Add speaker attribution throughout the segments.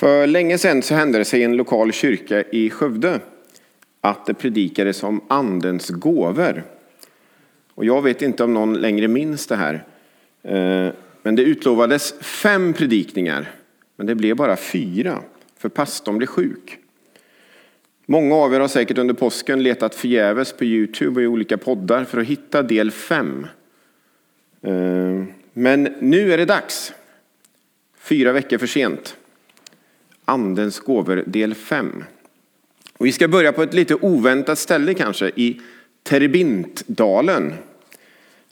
Speaker 1: För länge sedan så hände det sig i en lokal kyrka i Skövde att det predikades om andens gåvor. Och jag vet inte om någon längre minns det här. Eh, men det utlovades fem predikningar, men det blev bara fyra, för pastorn blev sjuk. Många av er har säkert under påsken letat förgäves på Youtube och i olika poddar för att hitta del fem. Eh, men nu är det dags. Fyra veckor för sent. Andens gåvor del 5. Och vi ska börja på ett lite oväntat ställe kanske, i Terbintdalen.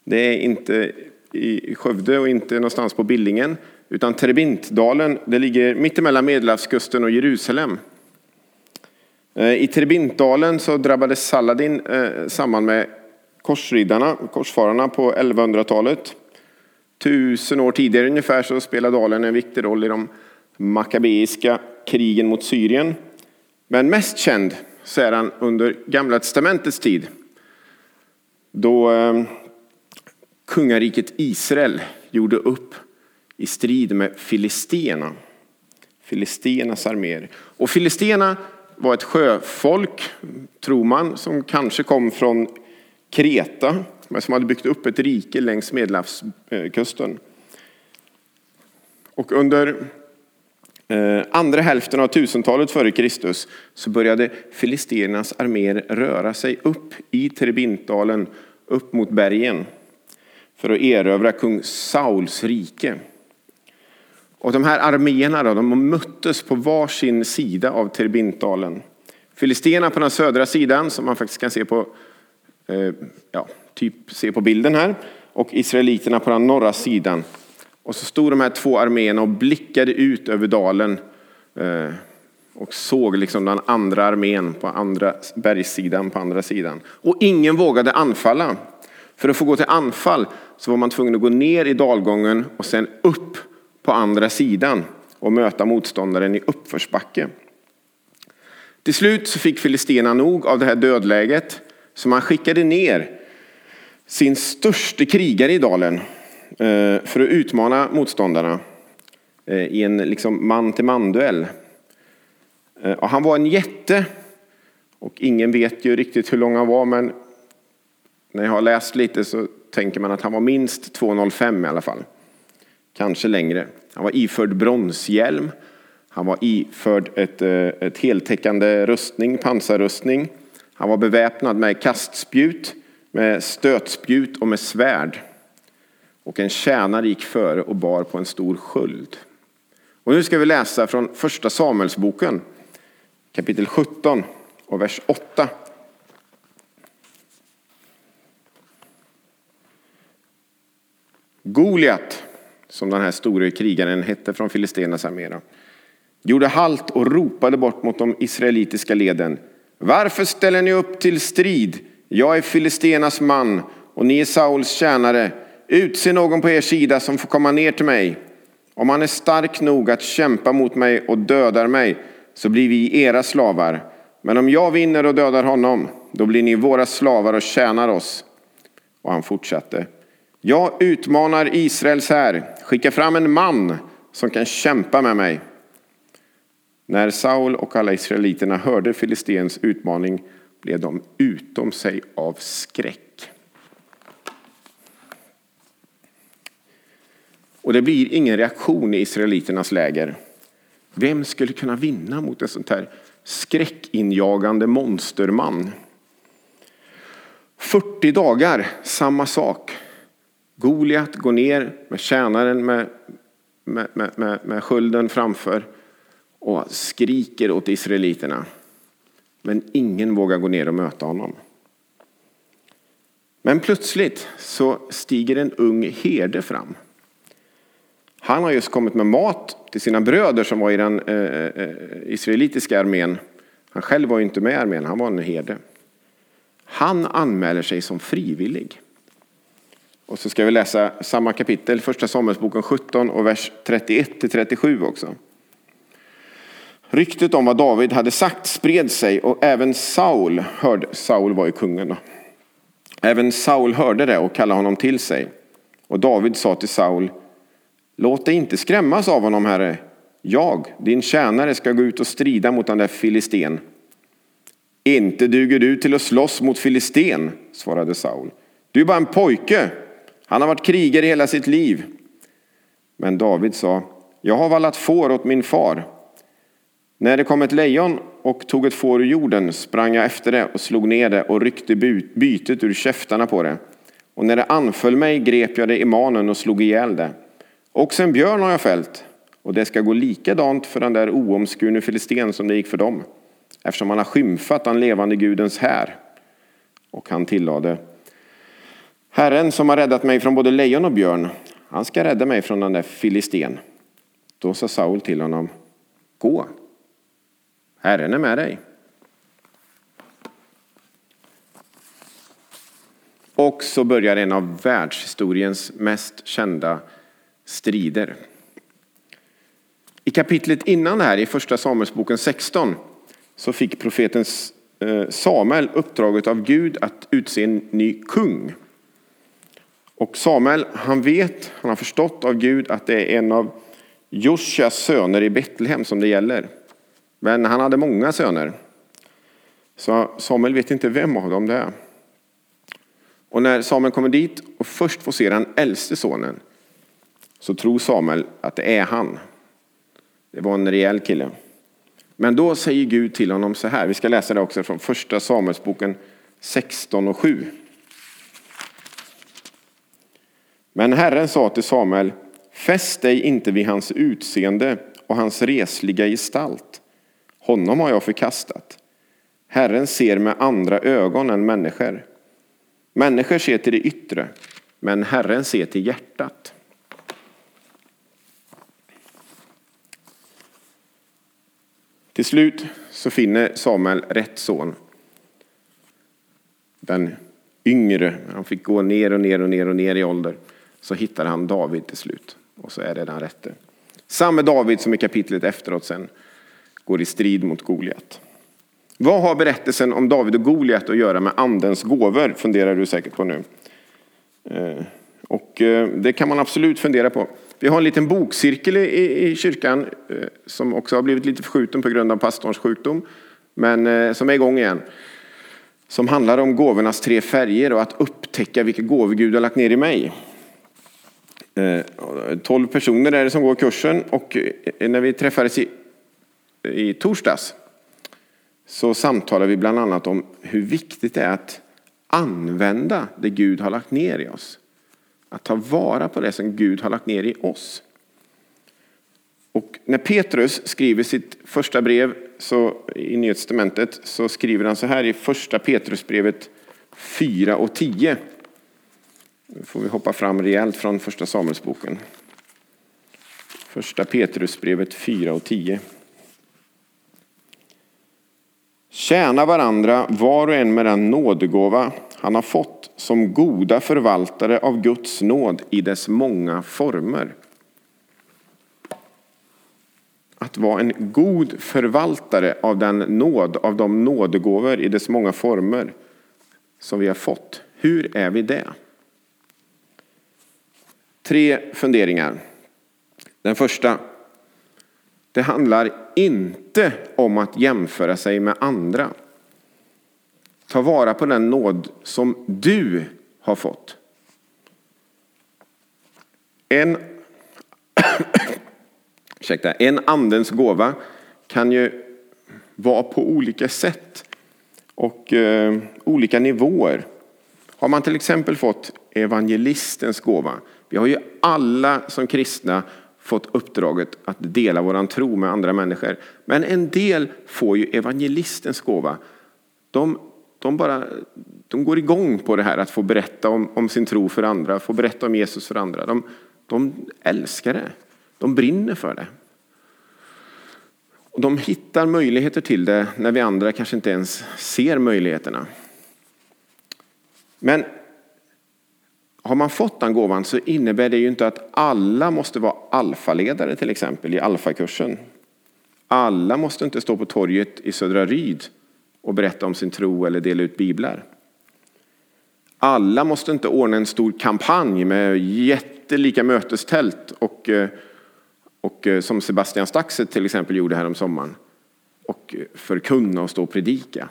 Speaker 1: Det är inte i Skövde och inte någonstans på Billingen, utan Terbintdalen det ligger mittemellan Medelhavskusten och Jerusalem. Eh, I Terbintdalen så drabbades Saladin eh, samman med korsriddarna, korsfararna på 1100-talet. Tusen år tidigare ungefär så spelade dalen en viktig roll i de makabeiska krigen mot Syrien. Men mest känd så är han under Gamla testamentets tid. Då eh, kungariket Israel gjorde upp i strid med filisterna. Filisternas arméer. Och filisterna var ett sjöfolk, tror man, som kanske kom från Kreta, men som hade byggt upp ett rike längs Medelhavskusten. Och under Eh, andra hälften av tusentalet före Kristus så började filisternas arméer röra sig upp i Terebintdalen, upp mot bergen för att erövra kung Sauls rike. Och de här arméerna då, de möttes på varsin sida av Terebintdalen. Filisterna på den södra sidan, som man faktiskt kan se på, eh, ja, typ se på bilden här, och israeliterna på den norra sidan. Och så stod de här två arméerna och blickade ut över dalen eh, och såg liksom den andra armén på andra bergssidan på andra sidan. Och ingen vågade anfalla. För att få gå till anfall så var man tvungen att gå ner i dalgången och sen upp på andra sidan och möta motståndaren i uppförsbacke. Till slut så fick filisterna nog av det här dödläget så man skickade ner sin största krigare i dalen Eh, för att utmana motståndarna eh, i en liksom man-till-man-duell. Eh, han var en jätte och ingen vet ju riktigt hur lång han var men när jag har läst lite så tänker man att han var minst 2,05 i alla fall. Kanske längre. Han var iförd bronshjälm. Han var iförd ett, ett heltäckande rustning, pansarrustning. Han var beväpnad med kastspjut med stötspjut och med svärd. Och en tjänare gick före och bar på en stor sköld. Och nu ska vi läsa från första Samuelsboken, kapitel 17 och vers 8. Goliat, som den här store krigaren hette från Filistenas armé, gjorde halt och ropade bort mot de israelitiska leden. Varför ställer ni upp till strid? Jag är Filistenas man och ni är Sauls tjänare. Utse någon på er sida som får komma ner till mig. Om han är stark nog att kämpa mot mig och dödar mig så blir vi era slavar. Men om jag vinner och dödar honom, då blir ni våra slavar och tjänar oss. Och han fortsatte. Jag utmanar Israels här. Skicka fram en man som kan kämpa med mig. När Saul och alla israeliterna hörde Filistens utmaning blev de utom sig av skräck. Och det blir ingen reaktion i israeliternas läger. Vem skulle kunna vinna mot en sån här skräckinjagande monsterman? 40 dagar, samma sak. Goliat går ner med tjänaren med, med, med, med, med skölden framför och skriker åt israeliterna. Men ingen vågar gå ner och möta honom. Men plötsligt så stiger en ung herde fram. Han har just kommit med mat till sina bröder som var i den eh, eh, eh, israelitiska armén. Han själv var ju inte med i armén, han var en herde. Han anmäler sig som frivillig. Och så ska vi läsa samma kapitel, första Samuelsboken 17 och vers 31 till 37 också. Ryktet om vad David hade sagt spred sig och även Saul hörde, Saul var ju kungen då. Även Saul hörde det och kallade honom till sig. Och David sa till Saul, låt dig inte skrämmas av honom, herre. Jag, din tjänare, ska gå ut och strida mot den där filisten. Inte duger du till att slåss mot filisten, svarade Saul. Du är bara en pojke. Han har varit krigare hela sitt liv. Men David sa, jag har vallat får åt min far. När det kom ett lejon och tog ett får ur jorden sprang jag efter det och slog ner det och ryckte bytet ur käftarna på det. Och när det anföll mig grep jag det i manen och slog ihjäl det. Också en björn har jag fällt, och det ska gå likadant för den där oomskurne filisten som det gick för dem, eftersom han har skymfat den levande Gudens här. Och han tillade, Herren som har räddat mig från både lejon och björn, han ska rädda mig från den där filisten. Då sa Saul till honom, gå, Herren är med dig. Och så börjar en av världshistoriens mest kända strider. I kapitlet innan det här, i första Samuelsboken 16, så fick profeten eh, Samuel uppdraget av Gud att utse en ny kung. Och Samuel, han vet, han har förstått av Gud att det är en av Josjas söner i Betlehem som det gäller. Men han hade många söner. Så Samuel vet inte vem av dem det är. Och när Samuel kommer dit och först får se den äldste sonen så tror Samuel att det är han. Det var en rejäl kille. Men då säger Gud till honom så här, vi ska läsa det också från första Samuelsboken 16 och 7. Men Herren sa till Samuel, fäst dig inte vid hans utseende och hans resliga gestalt. Honom har jag förkastat. Herren ser med andra ögon än människor. Människor ser till det yttre, men Herren ser till hjärtat. Till slut så finner Samuel rätt son. Den yngre, han fick gå ner och ner och ner och ner i ålder. Så hittar han David till slut. Och så är det den rätte. Samme David som i kapitlet efteråt sen går i strid mot Goliat. Vad har berättelsen om David och Goliat att göra med andens gåvor, funderar du säkert på nu. Eh, och eh, det kan man absolut fundera på. Vi har en liten bokcirkel i, kyrkan eh, som också har blivit lite förskjuten på grund av pastorns sjukdom, men eh, som är igång igen. Som handlar om gåvornas tre färger och att upptäcka vilka gåvor Gud har lagt ner i mig. Eh, tolv personer är det som går kursen och när vi träffades i i torsdags så samtalar vi bland annat om hur viktigt det är att använda det Gud har lagt ner i oss. Att ta vara på det som Gud har lagt ner i oss. Och när Petrus skriver sitt första brev så, i Nya Testamentet så skriver han så här i första Petrusbrevet 4 och 10. Nu får vi hoppa fram rejält från första Samuelsboken. Första Petrusbrevet 4 och 10. Tjäna varandra var och en med den nådegåva han har fått som goda förvaltare av Guds nåd i dess många former. Att vara en god förvaltare av den nåd, av de nådegåvor i dess många former som vi har fått. Hur är vi det? Tre funderingar. Den första. Det handlar inte om att jämföra sig med andra. Ta vara på den nåd som du har fått. En, ursäkta, en andens gåva kan ju vara på olika sätt och eh, olika nivåer. Har man till exempel fått evangelistens gåva. Vi har ju alla som kristna fått uppdraget att dela våran tro med andra människor. Men en del får ju evangelistens gåva. De, de, bara, de går igång på det här att få berätta om, om sin tro för andra, få berätta om Jesus för andra. De, de älskar det. De brinner för det. Och de hittar möjligheter till det när vi andra kanske inte ens ser möjligheterna. Men har man fått den gåvan så innebär det ju inte att alla måste vara alfaledare till exempel i alfakursen. Alla måste inte stå på torget i Södra Ryd och berätta om sin tro eller dela ut biblar. Alla måste inte ordna en stor kampanj med jättelika mötestält och eh, Och eh, som Sebastian Staxet till exempel gjorde här om sommaren. Och förkunna och stå och predika.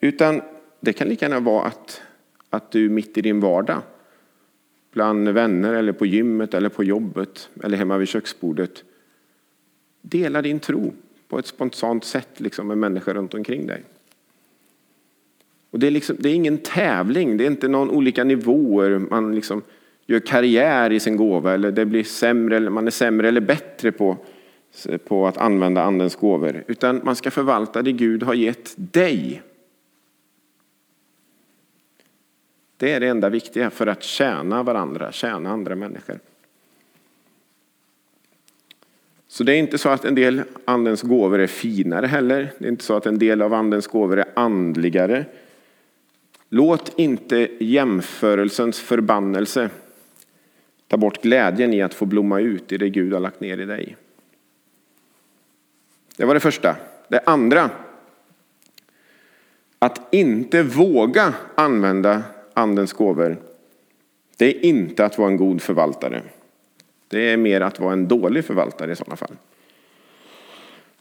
Speaker 1: Utan det kan lika gärna vara att, att du mitt i din vardag, bland vänner eller på gymmet eller på jobbet eller hemma vid köksbordet, delar din tro på ett spontant sätt liksom, med människor runt omkring dig. Och det, är liksom, det är ingen tävling, det är inte någon olika nivåer. Man liksom gör karriär i sin gåva eller det blir sämre, man är sämre eller bättre på, på att använda andens gåvor. Utan man ska förvalta det Gud har gett dig. Det är det enda viktiga för att tjäna varandra, tjäna andra människor. Så det är inte så att en del andens gåvor är finare heller. Det är inte så att en del av andens gåvor är andligare. Låt inte jämförelsens förbannelse ta bort glädjen i att få blomma ut i det Gud har lagt ner i dig. Det var det första. Det andra. Att inte våga använda andens gåvor. Det är inte att vara en god förvaltare. Det är mer att vara en dålig förvaltare i sådana fall.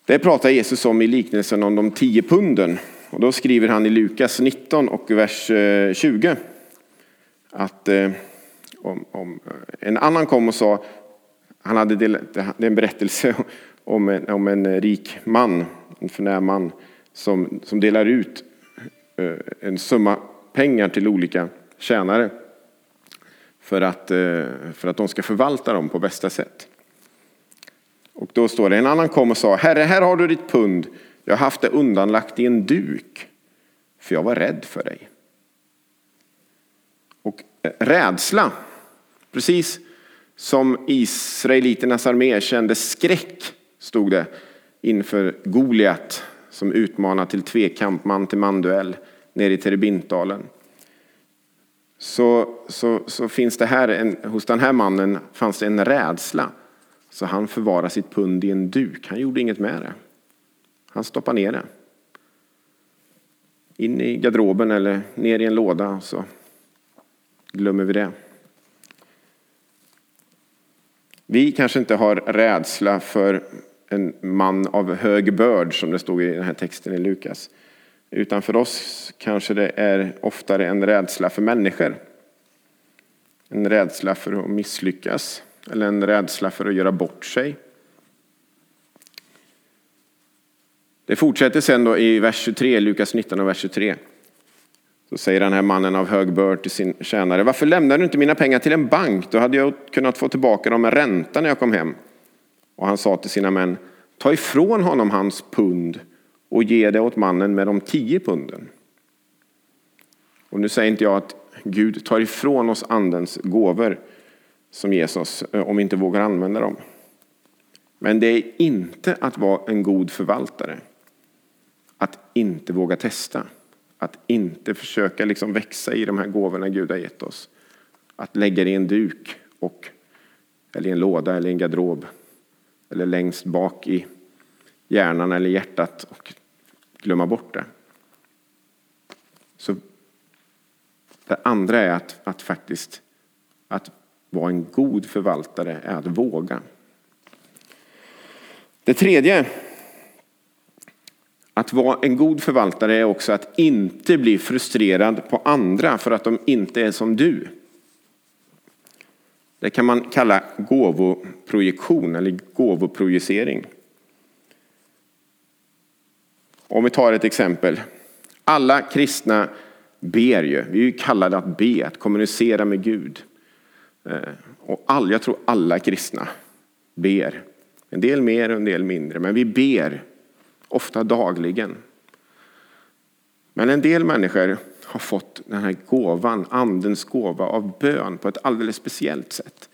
Speaker 1: Det pratar Jesus om i liknelsen om de tio punden. Och då skriver han i Lukas 19 och vers eh, 20 att eh, om, om, eh, en annan kom och sa, han hade delat, det är en berättelse om en, om en rik man, en förnäm man, som, som delar ut en summa pengar till olika tjänare för att, eh, för att de ska förvalta dem på bästa sätt. Och då står det, en annan kom och sa, Herre, här har du ditt pund, jag har haft det undanlagt i en duk, för jag var rädd för dig. Och eh, rädsla, precis som israeliternas armé kände skräck, stod det, inför Goliat som utmanar till tvekamp, man till man-duell, nere i Terebintdalen. Så, så, så finns det här, en, hos den här mannen fanns det en rädsla. Så han förvarade sitt pund i en duk. Han gjorde inget med det. Han stoppar ner det. In i garderoben eller ner i en låda så glömmer vi det. Vi kanske inte har rädsla för en man av hög börd som det stod i den här texten i Lukas. Utan för oss kanske det är oftare en rädsla för människor. En rädsla för att misslyckas eller en rädsla för att göra bort sig. Det fortsätter sen då i vers 23, Lukas 19 och vers 23. Så säger den här mannen av hög börd till sin tjänare, varför lämnar du inte mina pengar till en bank? Då hade jag kunnat få tillbaka dem med ränta när jag kom hem. Och han sa till sina män, ta ifrån honom hans pund och ge det åt mannen med de tio punden. Och nu säger inte jag att Gud tar ifrån oss andens gåvor som ges oss eh, om vi inte vågar använda dem. Men det är inte att vara en god förvaltare. Att inte våga testa. Att inte försöka liksom växa i de här gåvorna Gud har gett oss. Att lägga det i en duk, och, eller i en låda eller i en garderob. Eller längst bak i hjärnan eller hjärtat och glömma bort det. Så det andra är att, att faktiskt att vara en god förvaltare är att våga. Det tredje att vara en god förvaltare är också att inte bli frustrerad på andra för att de inte är som du. Det kan man kalla gåvoprojektion eller gåvoprojicering. Om vi tar ett exempel. Alla kristna ber ju. Vi är ju kallade att be, att kommunicera med Gud. Eh, och all, jag tror alla kristna ber. En del mer och en del mindre, men vi ber ofta dagligen. Men en del människor har fått den här gåvan, andens gåva av bön på ett alldeles speciellt sätt.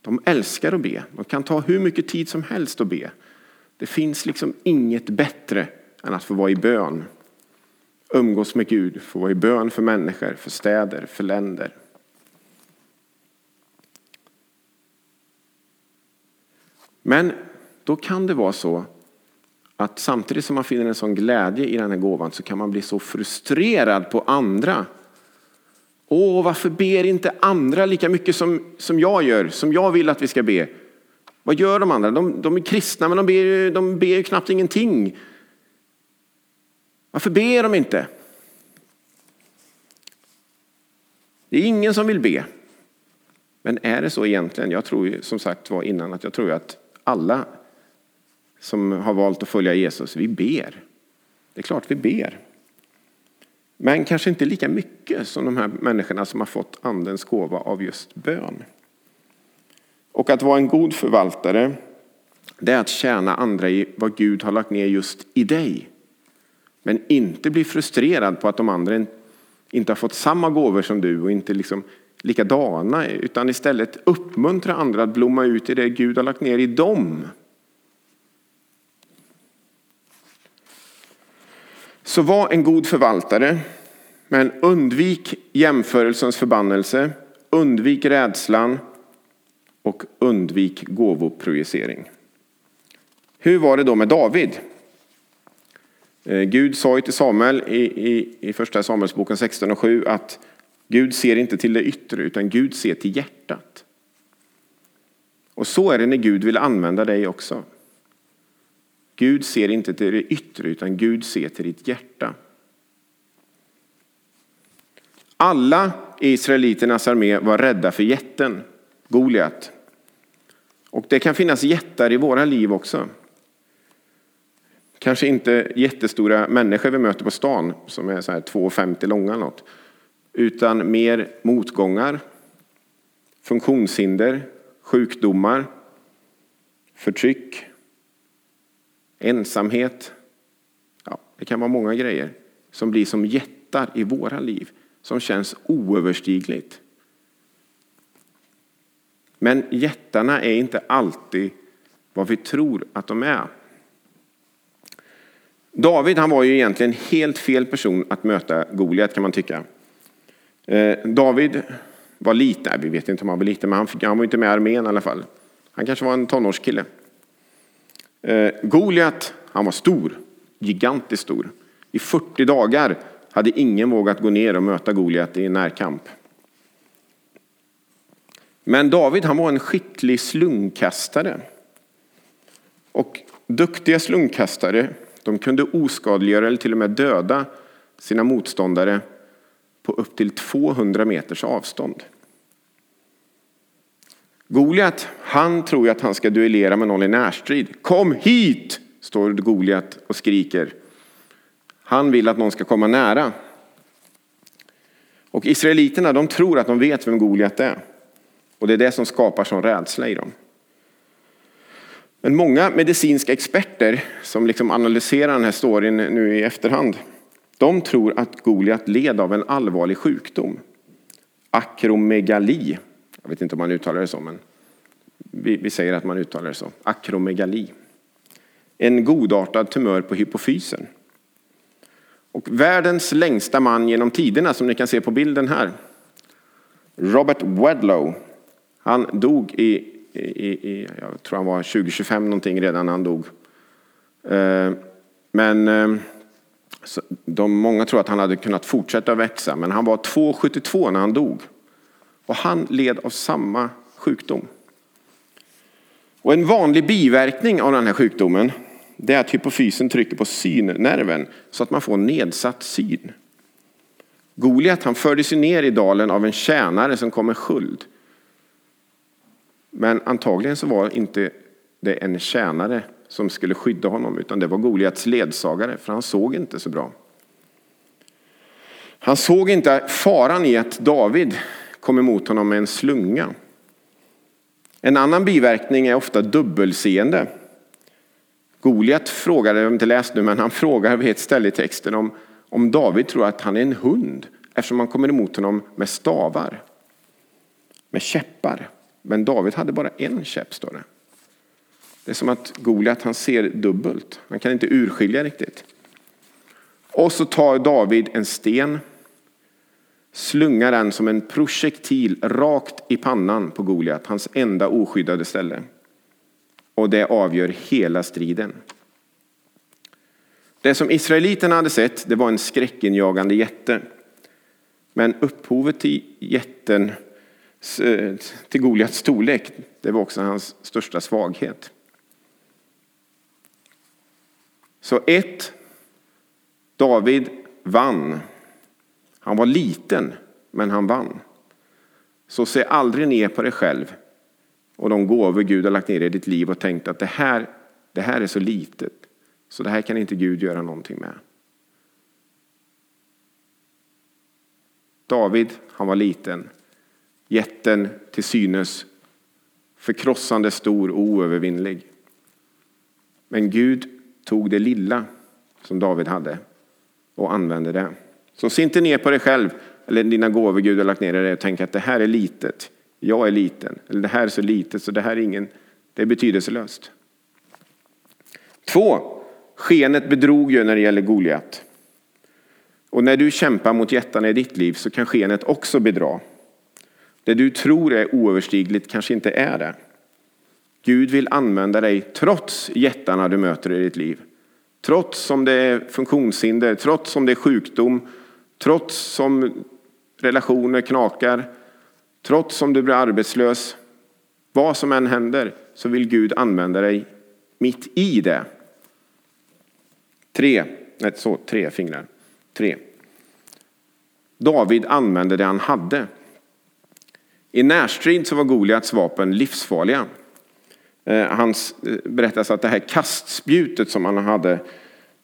Speaker 1: De älskar att be. De kan ta hur mycket tid som helst att be. Det finns liksom inget bättre än att få vara i bön. Umgås med Gud, få vara i bön för människor, för städer, för länder. Men då kan det vara så att samtidigt som man finner en sån glädje i den här gåvan så kan man bli så frustrerad på andra. Åh, varför ber inte andra lika mycket som, som jag gör, som jag vill att vi ska be? Vad gör de andra? De, de är kristna men de ber, de ber knappt ingenting. Varför ber de inte? Det är ingen som vill be. Men är det så egentligen? Jag tror ju, som sagt var innan att jag tror att alla som har valt att följa Jesus, vi ber. Det är klart vi ber. Men kanske inte lika mycket som de här människorna som har fått andens gåva av just bön. Och att vara en god förvaltare, det är att tjäna andra i vad Gud har lagt ner just i dig. Men inte bli frustrerad på att de andra inte har fått samma gåvor som du och inte liksom likadana, utan istället uppmuntra andra att blomma ut i det Gud har lagt ner i dem. Så var en god förvaltare, men undvik jämförelsens förbannelse, undvik rädslan och undvik gåvoprojicering. Hur var det då med David? Eh, Gud sa ju till Samuel i, i, i första Samuelsboken 16 och 7 att Gud ser inte till det yttre utan Gud ser till hjärtat. Och så är det när Gud vill använda dig också. Gud ser inte till det yttre utan Gud ser till ditt hjärta. Alla i israeliternas armé var rädda för jätten, Goliat. Och det kan finnas jättar i våra liv också. Kanske inte jättestora människor vi möter på stan som är så här 2,50 långa eller något. Utan mer motgångar, funktionshinder, sjukdomar, förtryck, ensamhet. Ja, det kan vara många grejer som blir som jättar i våra liv som känns oöverstigligt. Men jättarna är inte alltid vad vi tror att de är. David han var ju egentligen helt fel person att möta Goliat kan man tycka. Eh, David var liten, vi vet inte om han var liten, men han, fick, han var inte med i armén i alla fall. Han kanske var en tonårskille. Eh, Goliat, han var stor, gigantiskt stor. I 40 dagar hade ingen vågat gå ner och möta Goliat i en närkamp. Men David han var en skicklig slungkastare. Och duktiga slungkastare de kunde oskadliggöra eller till och med döda sina motståndare på upp till 200 meters avstånd. Goliat, han tror ju att han ska duellera med någon i närstrid. Kom hit, står Goliat och skriker. Han vill att någon ska komma nära. Och israeliterna, de tror att de vet vem Goliat är. Och det är det som skapar sån rädsla i dem. Men många medicinska experter som liksom analyserar den här storyn nu i efterhand, de tror att Goliat led av en allvarlig sjukdom. Akromegali. Jag vet inte om man uttalar det så, men vi, vi säger att man uttalar det så. Akromegali. En godartad tumör på hypofysen. Och världens längsta man genom tiderna, som ni kan se på bilden här, Robert Wedlow, han dog i i, i, jag tror han var 20-25 någonting redan när han dog. Eh, men eh, de, många tror att han hade kunnat fortsätta växa, men han var 2,72 när han dog. Och han led av samma sjukdom. Och en vanlig biverkning av den här sjukdomen det är att hypofysen trycker på synnerven så att man får nedsatt syn. Goliat han fördes ner i dalen av en tjänare som kom med sköld. Men antagligen så var inte det en tjänare som skulle skydda honom utan det var Goliats ledsagare för han såg inte så bra. Han såg inte faran i att David kom emot honom med en slunga. En annan biverkning är ofta dubbelseende. Goliat frågade, jag har inte läst nu, men han frågar vid ett ställe i texten om, om David tror att han är en hund eftersom han kommer emot honom med stavar, med käppar. Men David hade bara en käpp, står det. Det är som att Goliat han ser dubbelt. Han kan inte urskilja riktigt. Och så tar David en sten, slungar den som en projektil rakt i pannan på Goliat, hans enda oskyddade ställe. Och det avgör hela striden. Det som israeliterna hade sett, det var en skräckinjagande jätte. Men upphovet till jätten till Goliats storlek. Det var också hans största svaghet. Så ett, David vann. Han var liten, men han vann. Så se aldrig ner på dig själv och de gåvor Gud har lagt ner i ditt liv och tänkt att det här, det här är så litet, så det här kan inte Gud göra någonting med. David, han var liten. Jätten till synes förkrossande stor och oövervinnlig. Men Gud tog det lilla som David hade och använde det. Så se inte ner på dig själv eller dina gåvor Gud har lagt ner i dig och tänk att det här är litet. Jag är liten. Eller det här är så litet så det här är ingen, det är betydelselöst. Två, skenet bedrog ju när det gäller Goliat. Och när du kämpar mot jättarna i ditt liv så kan skenet också bedra. Det du tror är oöverstigligt kanske inte är det. Gud vill använda dig trots jättarna du möter i ditt liv. Trots om det är funktionshinder, trots om det är sjukdom, trots som relationer knakar, trots om du blir arbetslös. Vad som än händer så vill Gud använda dig mitt i det. Tre, nej, så, tre fingrar. Tre. David använde det han hade. I närstrid så var Goliats vapen livsfarliga. Eh, han eh, berättas att det här kastspjutet som han hade,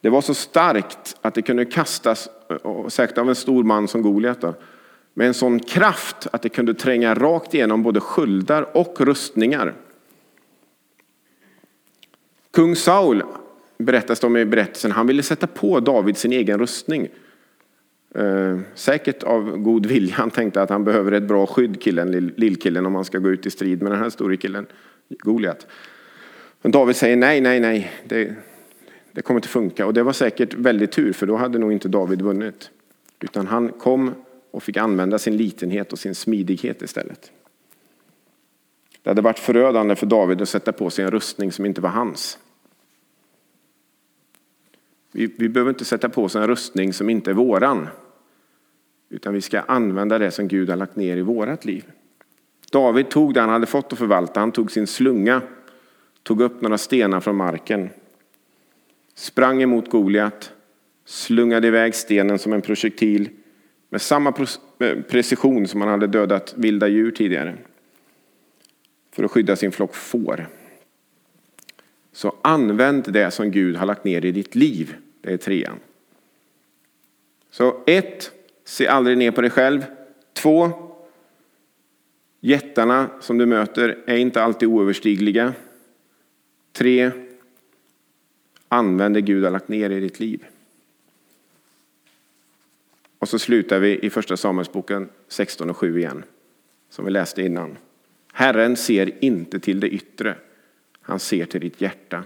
Speaker 1: det var så starkt att det kunde kastas, eh, säkert av en stor man som Goliat, med en sån kraft att det kunde tränga rakt igenom både sköldar och rustningar. Kung Saul, berättas det om i berättelsen, han ville sätta på David sin egen rustning. Eh, säkert av god vilja. Han tänkte att han behöver ett bra skydd, killen, lillkillen, om han ska gå ut i strid med den här store killen, Goliat. Men David säger nej, nej, nej, det, det kommer inte funka. Och det var säkert väldigt tur, för då hade nog inte David vunnit. Utan han kom och fick använda sin litenhet och sin smidighet istället. Det hade varit förödande för David att sätta på sig en rustning som inte var hans. Vi, vi behöver inte sätta på oss en rustning som inte är våran. Utan vi ska använda det som Gud har lagt ner i vårat liv. David tog det han hade fått att förvalta. Han tog sin slunga, tog upp några stenar från marken, sprang emot Goliat, slungade iväg stenen som en projektil med samma eh, precision som han hade dödat vilda djur tidigare för att skydda sin flock får. Så använd det som Gud har lagt ner i ditt liv. Det är trean. Så ett, se aldrig ner på dig själv. Två, jättarna som du möter är inte alltid oöverstigliga. Tre, använd det Gud har lagt ner i ditt liv. Och så slutar vi i första Samuelsboken 16 och 7 igen, som vi läste innan. Herren ser inte till det yttre, han ser till ditt hjärta.